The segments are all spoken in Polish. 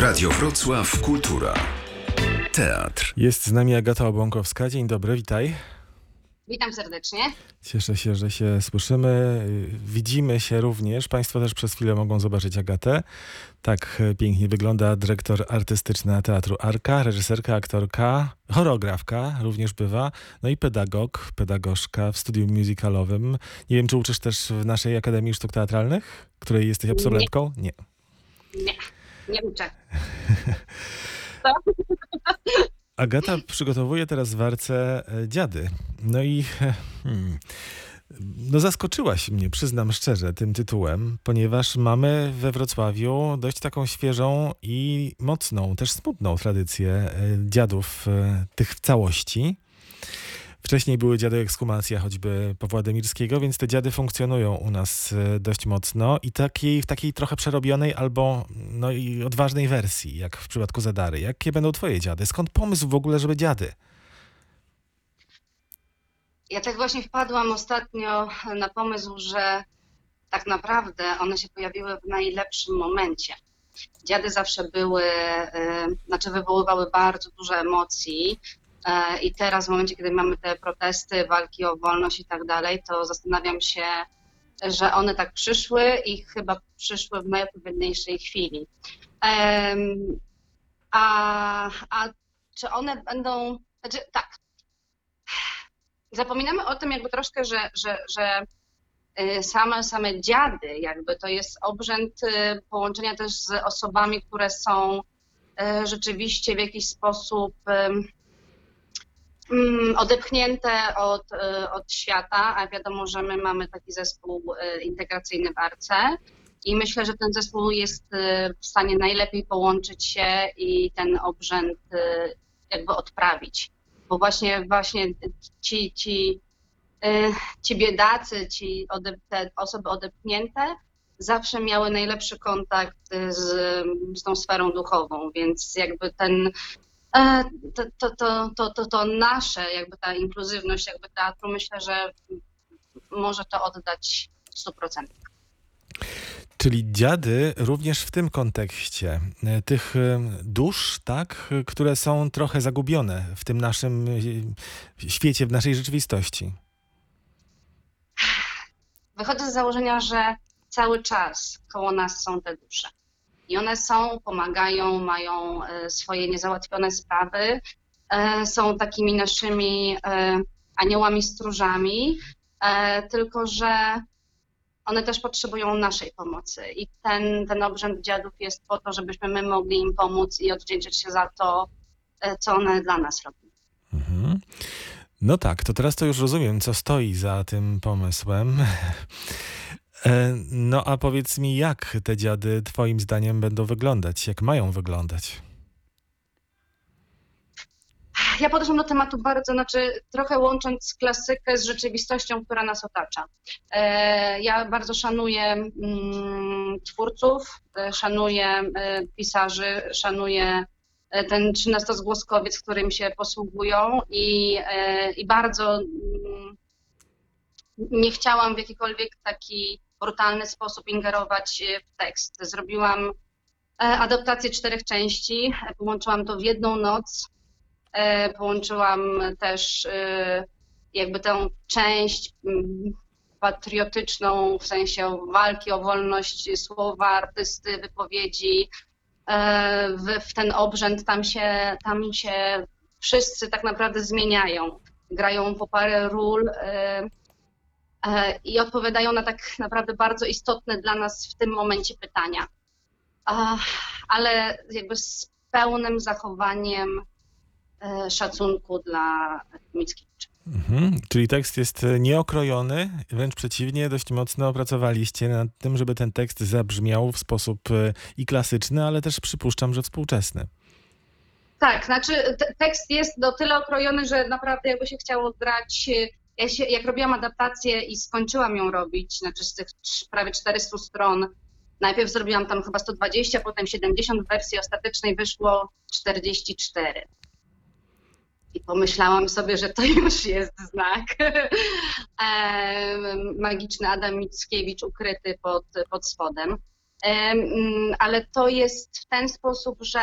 Radio Wrocław Kultura. Teatr. Jest z nami Agata Obłąkowska. Dzień dobry, witaj. Witam serdecznie. Cieszę się, że się słyszymy. Widzimy się również. Państwo też przez chwilę mogą zobaczyć Agatę. Tak pięknie wygląda dyrektor artystyczna Teatru Arka, reżyserka, aktorka, choreografka również bywa, no i pedagog, pedagogzka w studium musicalowym. Nie wiem, czy uczysz też w naszej Akademii Sztuk Teatralnych, której jesteś absolwentką? Nie. Nie, nie uczę. Agata przygotowuje teraz w Arce e, dziady. No i e, hmm, no zaskoczyłaś mnie, przyznam szczerze, tym tytułem, ponieważ mamy we Wrocławiu dość taką świeżą i mocną, też smutną tradycję e, dziadów tych w całości. Wcześniej były dziady ekshumacja choćby Pawła Demirskiego, więc te dziady funkcjonują u nas e, dość mocno i takiej, w takiej trochę przerobionej albo no i odważnej wersji, jak w przypadku Zadary. Jakie będą twoje dziady? Skąd pomysł w ogóle, żeby dziady? Ja tak właśnie wpadłam ostatnio na pomysł, że tak naprawdę one się pojawiły w najlepszym momencie. Dziady zawsze były, e, znaczy wywoływały bardzo dużo emocji. E, I teraz, w momencie, kiedy mamy te protesty, walki o wolność i tak dalej, to zastanawiam się, że one tak przyszły i chyba przyszły w najodpowiedniejszej chwili. A, a czy one będą. Znaczy, tak, zapominamy o tym jakby troszkę, że, że, że y, same, same dziady jakby to jest obrzęd y, połączenia też z osobami, które są y, rzeczywiście w jakiś sposób odepchnięte od, y, od świata, a wiadomo, że my mamy taki zespół y, integracyjny w Arce. I myślę, że ten zespół jest y, w stanie najlepiej połączyć się i ten obrzęd jakby odprawić. Bo właśnie, właśnie ci, ci, ci biedacy, ci odep- te osoby odepchnięte zawsze miały najlepszy kontakt z, z tą sferą duchową, więc jakby ten e, to, to, to, to, to, to nasze, jakby ta inkluzywność jakby teatru, myślę, że może to oddać w 100%. Czyli dziady również w tym kontekście e, tych e, dusz, tak, e, które są trochę zagubione w tym naszym e, świecie, w naszej rzeczywistości. Wychodzę z założenia, że cały czas koło nas są te dusze. I one są, pomagają, mają e, swoje niezałatwione sprawy, e, są takimi naszymi e, aniołami stróżami, tylko że one też potrzebują naszej pomocy. I ten, ten obrzęd dziadów jest po to, żebyśmy my mogli im pomóc i odwdzięczyć się za to, co one dla nas robią. Mhm. No tak, to teraz to już rozumiem, co stoi za tym pomysłem. E, No a powiedz mi, jak te dziady twoim zdaniem będą wyglądać? Jak mają wyglądać? Ja podeszłam do tematu bardzo, znaczy trochę łącząc klasykę z rzeczywistością, która nas otacza. E, Ja bardzo szanuję mm, twórców, e, szanuję pisarzy, szanuję ten trzynastozgłoskowiec, którym się posługują i, i bardzo mm, nie chciałam w jakikolwiek taki brutalny sposób ingerować e, w tekst. Zrobiłam e, adaptację czterech części, połączyłam to w jedną noc. Połączyłam też e, jakby tę część patriotyczną, w sensie walki o wolność słowa, artysty, wypowiedzi, w, w ten obrzęd. Tam się, tam się wszyscy tak naprawdę zmieniają. Grają po parę ról i odpowiadają na tak naprawdę bardzo istotne dla nas w tym momencie pytania. A, Ale jakby z pełnym zachowaniem e, szacunku dla Mickiewicza. Mhm. Czyli tekst jest e, nieokrojony, wręcz przeciwnie, dość mocno opracowaliście nad tym, żeby ten tekst zabrzmiał w sposób e, i klasyczny, ale też przypuszczam, że współczesny. Tak, znaczy te- tekst jest do tyle okrojony, że naprawdę jakby się chciało grać. E, Ja się, jak robiłam adaptację i skończyłam ją robić, znaczy z tych prawie 400 stron, najpierw zrobiłam tam chyba 120, potem 70 w wersji ostatecznej wyszło 44. I pomyślałam sobie, że to już jest znak. Em, Magiczny Adam Mickiewicz ukryty pod, pod spodem. Em, mm, Ale to jest w ten sposób, że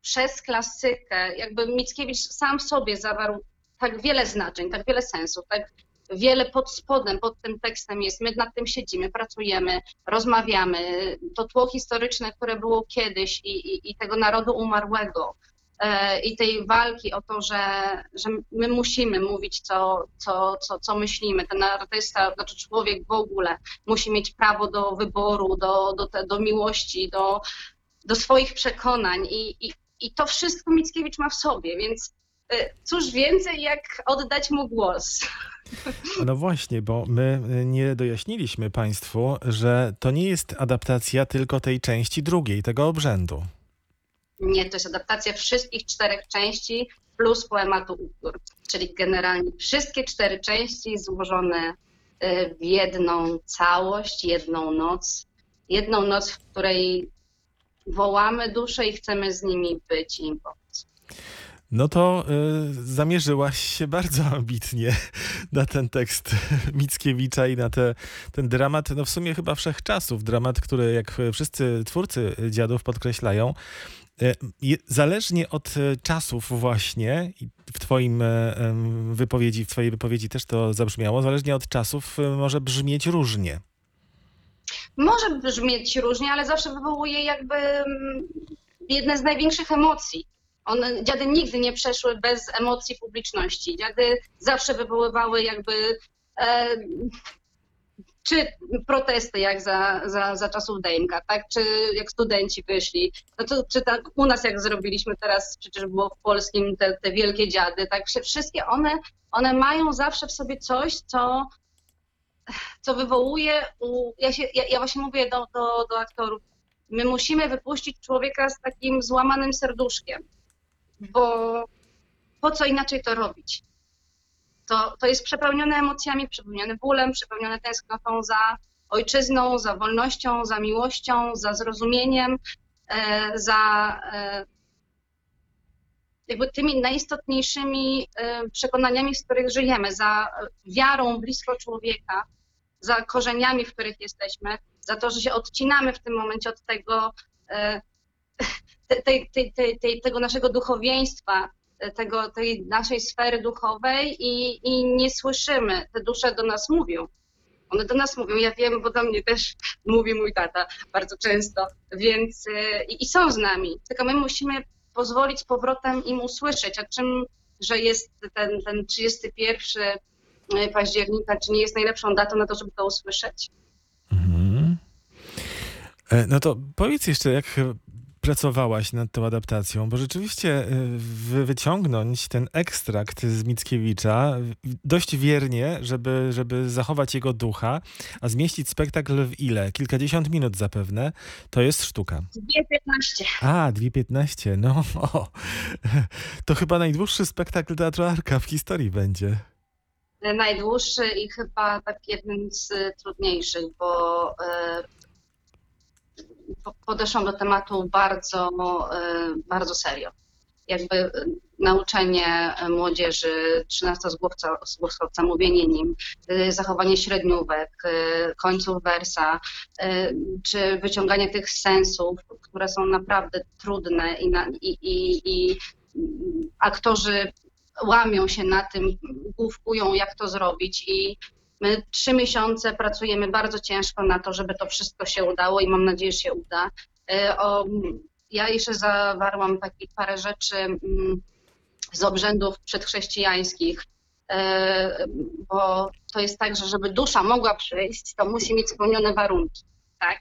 przez klasykę, jakby Mickiewicz sam sobie zawarł tak wiele znaczeń, tak wiele sensów, tak wiele pod spodem, pod tym tekstem jest. My nad tym siedzimy, pracujemy, rozmawiamy. To tło historyczne, które było kiedyś i, i, i tego narodu umarłego e, i tej walki o to, że, że my musimy mówić, co, co, co, co myślimy. Ten artysta, znaczy człowiek w ogóle musi mieć prawo do wyboru, do, do, te, do miłości, do, do swoich przekonań i, i, i to wszystko Mickiewicz ma w sobie, więc cóż więcej, jak oddać mu głos. No właśnie, bo my y, nie dojaśniliśmy Państwu, że to nie jest adaptacja tylko tej części drugiej, tego obrzędu. Nie, to jest adaptacja wszystkich czterech części plus poematu utwór, czyli generalnie wszystkie cztery części złożone y, w jedną całość, jedną noc. Jedną noc, w której wołamy duszę i chcemy z nimi być i im pomóc. No to y, zamierzyłaś się bardzo ambitnie na ten tekst Mickiewicza i na te, ten dramat, no w sumie chyba wszechczasów, dramat, który jak wszyscy twórcy dziadów podkreślają, y, je- zależnie od y, czasów właśnie, w twoim y, wypowiedzi, w twojej wypowiedzi też to zabrzmiało, zależnie od czasów y, może brzmieć różnie. Może brzmieć różnie, ale zawsze wywołuje jakby mm, jedne z największych emocji. One, dziady nigdy nie przeszły bez emocji publiczności. Dziady zawsze wywoływały jakby e, czy protesty jak za, za, za czasów Dejmka, tak? Czy jak studenci wyszli, no to, czy tak u nas jak zrobiliśmy teraz, przecież było w polskim te, te wielkie dziady, tak? Wszy- Wszystkie one, one mają zawsze w sobie coś, co, co wywołuje u, ja, się, ja, ja właśnie mówię do, do, do aktorów, my musimy wypuścić człowieka z takim złamanym serduszkiem, bo po co inaczej to robić? To, to jest przepełnione emocjami, przepełnione bólem, przepełnione tęsknotą za ojczyzną, za wolnością, za miłością, za zrozumieniem, e, za e, jakby tymi najistotniejszymi e, przekonaniami, z których żyjemy, za wiarą blisko człowieka, za korzeniami, w których jesteśmy, za to, że się odcinamy w tym momencie od tego, e, tego naszego duchowieństwa, tego, tej naszej sfery duchowej i, i nie słyszymy. Te dusze do nas mówią. One do nas mówią, ja wiem, bo do mnie też mówi mój tata bardzo często, więc e, i, i są z nami. Tylko my musimy pozwolić powrotem im usłyszeć, a czym, że jest ten, ten 31 października, czy nie jest najlepszą datą na to, żeby to usłyszeć? Mhm. E, No to powiedz jeszcze, jak pracowałaś nad tą adaptacją, bo rzeczywiście e, wy- wyciągnąć ten ekstrakt z Mickiewicza dość wiernie, żeby, żeby zachować jego ducha, a zmieścić spektakl w ile? Kilkadziesiąt minut zapewne, to jest sztuka. 2.15. A, 2.15, no. O. To chyba najdłuższy spektakl Teatru Arka w historii będzie. Najdłuższy i chyba tak jeden z trudniejszych, bo e, podeszłam do tematu bardzo, e, bardzo serio. Jakby e, nauczenie młodzieży, 13 zgłowca, zgłowca, mówienie nim, e, zachowanie średniówek, e, końców wersa, e, czy wyciąganie tych sensów, które są naprawdę trudne i, na, i, i, i aktorzy łamią się na tym, główkują, jak to zrobić i my trzy miesiące pracujemy bardzo ciężko na to, żeby to wszystko się udało i mam nadzieję, że się uda. E, ja jeszcze zawarłam takich parę rzeczy mm, z obrzędów przedchrześcijańskich, e, bo to jest tak, że żeby dusza mogła przyjść, to musi mieć spełnione warunki, tak?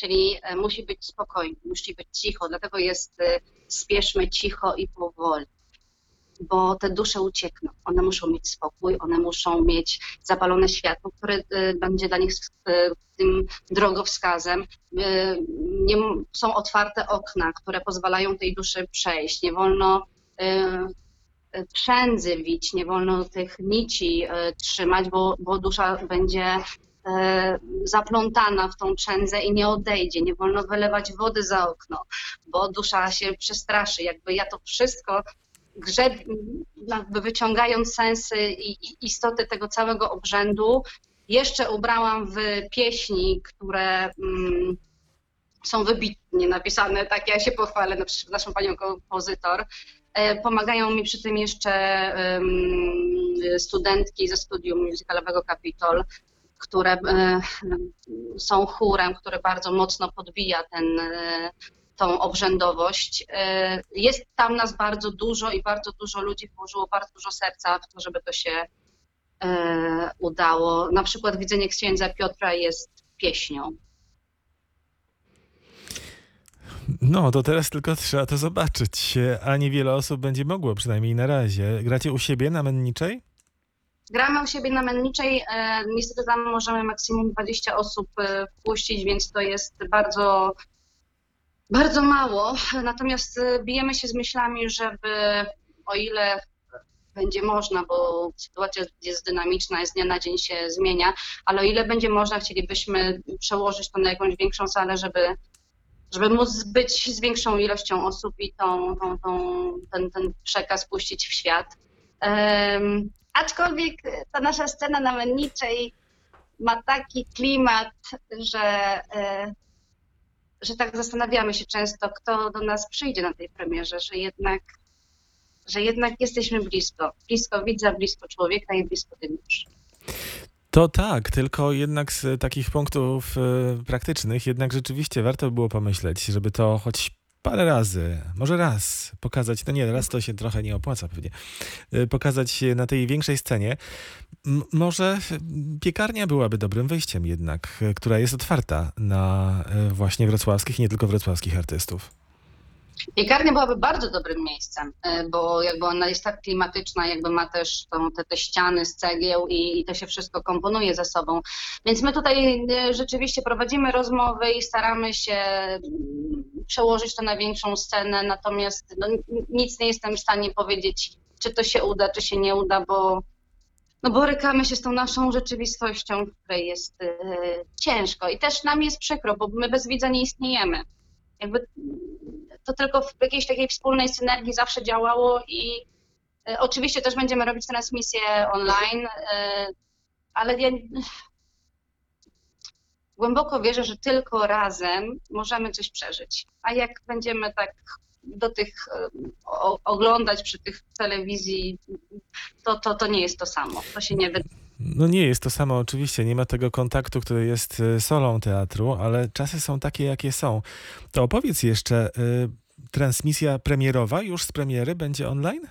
Czyli e, musi być spokojny, musi być cicho, dlatego jest spieszmy cicho i powoli bo te dusze uciekną. One muszą mieć spokój, one muszą mieć zapalone światło, które y, będzie dla nich y, tym drogowskazem. Y, Nie, są otwarte okna, które pozwalają tej duszy przejść. Nie wolno przędzy wić, nie wolno tych nici trzymać, bo, bo dusza będzie zaplątana w tą przędzę i nie odejdzie. Nie wolno wylewać wody za okno, bo dusza się przestraszy. Jakby ja to wszystko grzeb, jakby wyciągając sensy i, i istoty tego całego obrzędu, jeszcze ubrałam w pieśni, które, mm, są wybitnie napisane, tak ja się pochwalę, naszą panią kompozytor. E, Pomagają mi przy tym jeszcze em, studentki ze studium musicalowego Capitol, które e, są chórem, który bardzo mocno podbija ten, e, tą obrzędowość. E, Jest tam nas bardzo dużo i bardzo dużo ludzi włożyło bardzo dużo serca w to, żeby to się e, udało. Na przykład widzenie księdza Piotra jest pieśnią. No, to teraz tylko trzeba to zobaczyć, a niewiele osób będzie mogło, przynajmniej na razie. Gracie u siebie na Menniczej? Gramy u siebie na Menniczej. e, Niestety tam możemy maksimum 20 osób wpuścić, więc to jest bardzo, bardzo mało. Natomiast e, bijemy się z myślami, żeby o ile będzie można, bo sytuacja jest dynamiczna, z dnia na dzień się zmienia, ale o ile będzie można, chcielibyśmy przełożyć to na jakąś większą salę, żeby, żeby móc być z większą ilością osób i tą, tą, tą, ten, ten przekaz puścić w świat. Em, aczkolwiek ta nasza scena na Menniczej ma taki klimat, że, e, że tak zastanawiamy się często, kto do nas przyjdzie na tej premierze, że jednak, że jednak jesteśmy blisko. Blisko widza, blisko człowieka i blisko tej duszy. To tak, tylko jednak z takich punktów e, praktycznych, jednak rzeczywiście warto by było pomyśleć, żeby to choć parę razy, może raz pokazać, no nie, raz to się trochę nie opłaca pewnie, e, pokazać na tej większej scenie. Może piekarnia byłaby dobrym wyjściem jednak, e, która jest otwarta na e, właśnie wrocławskich nie tylko wrocławskich artystów. Piekarnia byłaby bardzo dobrym miejscem, bo jakby ona jest tak klimatyczna, jakby ma też tą, te, te ściany z cegieł i, i to się wszystko komponuje ze sobą. Więc my tutaj rzeczywiście prowadzimy rozmowy i staramy się przełożyć to na większą scenę, natomiast no, nic nie jestem w stanie powiedzieć, czy to się uda, czy się nie uda, bo no borykamy się z tą naszą rzeczywistością, w której jest e, ciężko i też nam jest przykro, bo my bez widza nie istniejemy. Jakby to tylko w jakiejś takiej wspólnej synergii zawsze działało i e, oczywiście też będziemy robić transmisję online, e, ale ja głęboko wierzę, że tylko razem możemy coś przeżyć. A jak będziemy tak do tych e, o, oglądać przy tych telewizji, to, to, to nie jest to samo. To się nie wydarzy. No nie jest to samo, oczywiście, nie ma tego kontaktu, który jest y, solą teatru, ale czasy są takie, jakie są. To opowiedz jeszcze, y, transmisja premierowa już z premiery będzie online?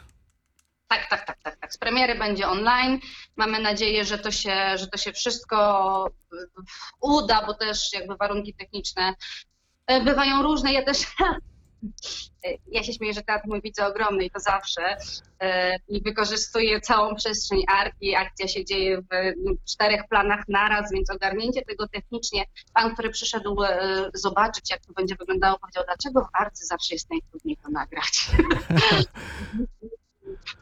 Tak, tak, tak, tak, tak. Z premiery będzie online. Mamy nadzieję, że to się, że to się wszystko uda, bo też jakby warunki techniczne y, bywają różne. Ja też ja się śmieję, że teatr mój widzę ogromny i to zawsze. y, I wykorzystuję całą przestrzeń arki. Akcja się dzieje w czterech planach naraz, więc ogarnięcie tego technicznie. Pan, który przyszedł y, zobaczyć, jak to będzie wyglądało, powiedział, dlaczego w arce zawsze jest najtrudniej to nagrać.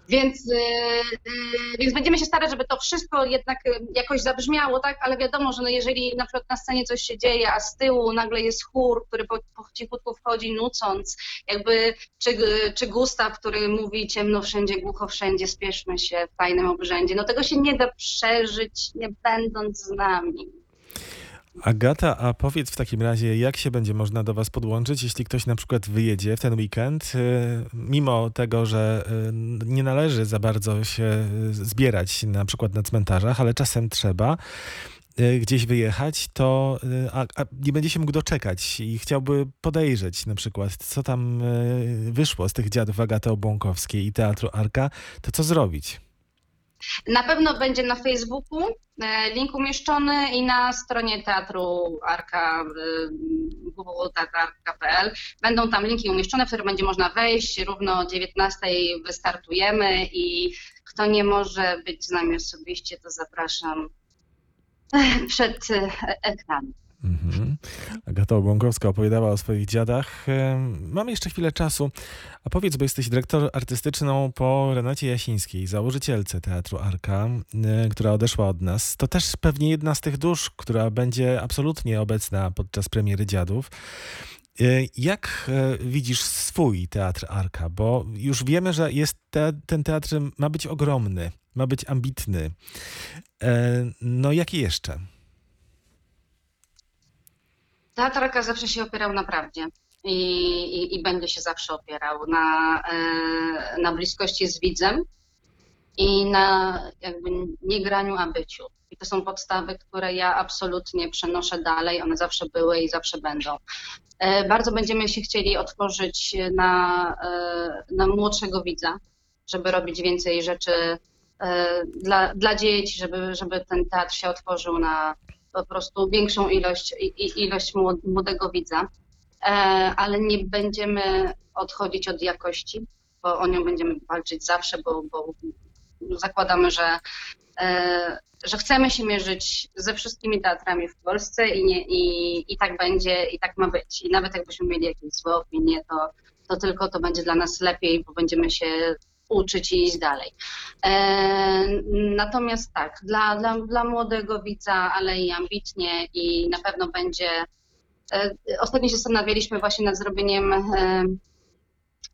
Więc, y, y, więc będziemy się starać, żeby to wszystko jednak y, jakoś zabrzmiało, tak? Ale wiadomo, że no jeżeli na przykład na scenie coś się dzieje, a z tyłu nagle jest chór, który po, po cichutku wchodzi nucąc, jakby czy, czy Gustaw, który mówi ciemno wszędzie, głucho wszędzie, spieszmy się w tajnym obrzędzie. No tego się nie da przeżyć, nie będąc z nami. Agata, a powiedz w takim razie, jak się będzie można do Was podłączyć, jeśli ktoś na przykład wyjedzie w ten weekend, y, mimo tego, że y, nie należy za bardzo się y, zbierać na przykład na cmentarzach, ale czasem trzeba gdzieś wyjechać, to a, a nie będzie się mógł doczekać i chciałby podejrzeć na przykład, co tam wyszło z tych dziadów Agaty Obłąkowskiej i Teatru Arka, to co zrobić? Na pewno będzie na Facebooku link umieszczony i na stronie Teatru Arka e, www.teatrarka.pl będą tam linki umieszczone, w które będzie można wejść. Równo o 19 wystartujemy i kto nie może być z nami osobiście, to zapraszam e, przed e, ekran. Mhm. Agata Obłąkowska opowiadała o swoich dziadach. Mamy jeszcze chwilę czasu. A powiedz, bo jesteś dyrektor artystyczną po Renacie Jasińskiej, założycielce Teatru Arka, która odeszła od nas. To też pewnie jedna z tych dusz, która będzie absolutnie obecna podczas premiery Dziadów. Y, Jak e, widzisz swój Teatr Arka? Bo już wiemy, że jest te, ten teatr ma być ogromny, ma być ambitny. E, No jaki jeszcze? Teatraka zawsze się opierał na prawdzie i, i, i będzie się zawsze opierał na, e, na bliskości z widzem i na jakby nie graniu, a byciu. I to są podstawy, które ja absolutnie przenoszę dalej. One zawsze były i zawsze będą. E, Bardzo będziemy się chcieli otworzyć na, e, na młodszego widza, żeby robić więcej rzeczy dla, dla dzieci, żeby, żeby ten teatr się otworzył na po prostu większą ilość, ilość młod- młodego widza. E, Ale nie będziemy odchodzić od jakości, bo o nią będziemy walczyć zawsze, bo, bo zakładamy, że, e, że chcemy się mierzyć ze wszystkimi teatrami w Polsce i, nie, i, i tak będzie, i tak ma być. I nawet jakbyśmy mieli jakieś złe opinie, to, to tylko to będzie dla nas lepiej, bo będziemy się uczyć i iść dalej. E, natomiast tak, dla, dla, dla młodego widza, ale i ambitnie i na pewno będzie. E, ostatnio się zastanawialiśmy właśnie nad zrobieniem e,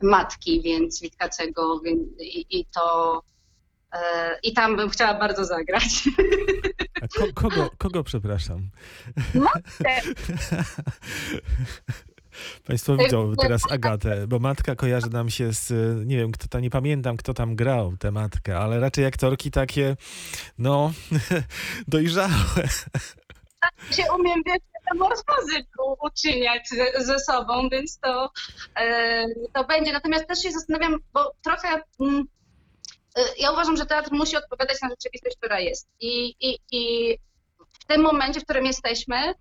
matki, więc Witkacego i, i to e, i tam bym chciała bardzo zagrać. A ko, kogo, kogo przepraszam? Matkę. Państwo widzą teraz Agatę, bo matka kojarzy nam się z, nie wiem, kto tam, nie pamiętam, kto tam grał tę matkę, ale raczej aktorki takie, no, dojrzałe. się umiem metamorfozy uczyniać ze, ze sobą, więc to, e, to będzie. Natomiast też się zastanawiam, bo trochę mm, e, ja uważam, że teatr musi odpowiadać na rzeczywistość, która jest. I, i, i w tym momencie, w którym jesteśmy,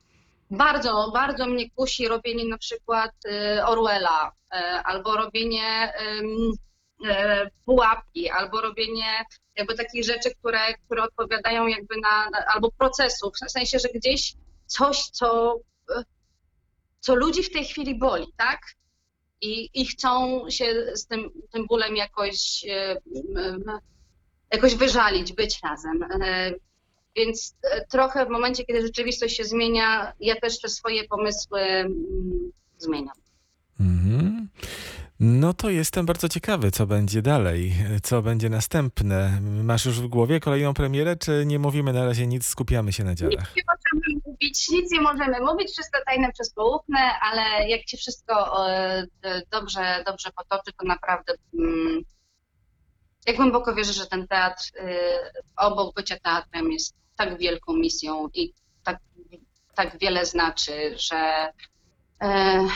bardzo, bardzo mnie kusi robienie na przykład e, Orwella, e, albo robienie e, pułapki, albo robienie jakby takich rzeczy, które, które odpowiadają jakby na, albo procesów, w sensie, że gdzieś coś, co, co ludzi w tej chwili boli, tak? I, i chcą się z tym, tym bólem jakoś, jakoś wyżalić, być razem. E, Więc e, trochę w momencie, kiedy rzeczywistość się zmienia, ja też te swoje pomysły mm, zmieniam. Mhm. No to jestem bardzo ciekawy, co będzie dalej, co będzie następne. Masz już w głowie kolejną premierę, czy nie mówimy na razie nic, skupiamy się na Nic dziadach? nie możemy mówić, nic nie możemy mówić, wszystko tajne przez poufne, ale jak się wszystko e, d- dobrze, dobrze potoczy, to naprawdę mm, ja głęboko wierzę, że ten teatr e, obok bycia teatrem jest tak wielką misją i tak, tak wiele znaczy, że, e,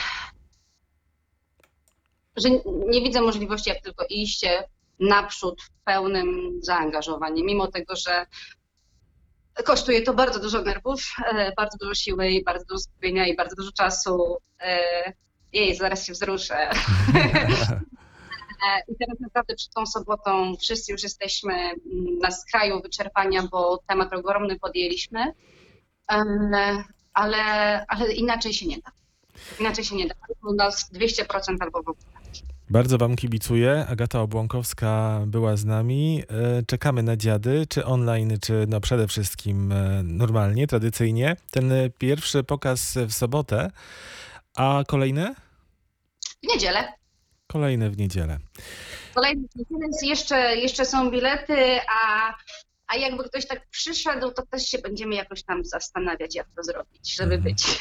że nie widzę możliwości jak tylko iście naprzód pełnym zaangażowaniu, mimo tego, że Kosztuje to bardzo dużo nerwów, e, bardzo dużo siły i bardzo dużo skupienia i bardzo dużo czasu. E, Jej, zaraz się wzruszę. E, I teraz naprawdę przed tą sobotą wszyscy już jesteśmy mm, na skraju wyczerpania, bo temat ogromny podjęliśmy, ale, ale inaczej się nie da. Inaczej się nie da. U nas 200% albo w ogóle. Bardzo wam kibicuję. Agata Obłąkowska była z nami. E, Czekamy na dziady, czy online, czy no przede wszystkim e, normalnie, tradycyjnie. Ten pierwszy pokaz w sobotę, a kolejne? W niedzielę. Kolejne w niedzielę. Kolejny więc jeszcze, jeszcze są bilety, a, a jakby ktoś tak przyszedł, to też się będziemy jakoś tam zastanawiać, jak to zrobić, żeby Mhm. być.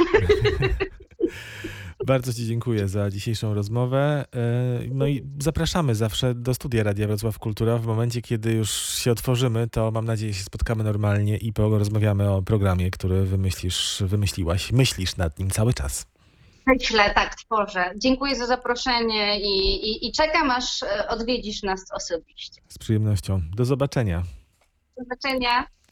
Bardzo Ci dziękuję za dzisiejszą rozmowę. E, No i zapraszamy zawsze do studia Radia Wrocław Kultura. W momencie, kiedy już się otworzymy, to mam nadzieję, się spotkamy normalnie i porozmawiamy o programie, który wymyślisz, wymyśliłaś. Myślisz nad nim cały czas. Myślę, tak tworzę. Dziękuję za zaproszenie i, i, i czekam, aż e, odwiedzisz nas osobiście. Z przyjemnością. Do zobaczenia. Do zobaczenia.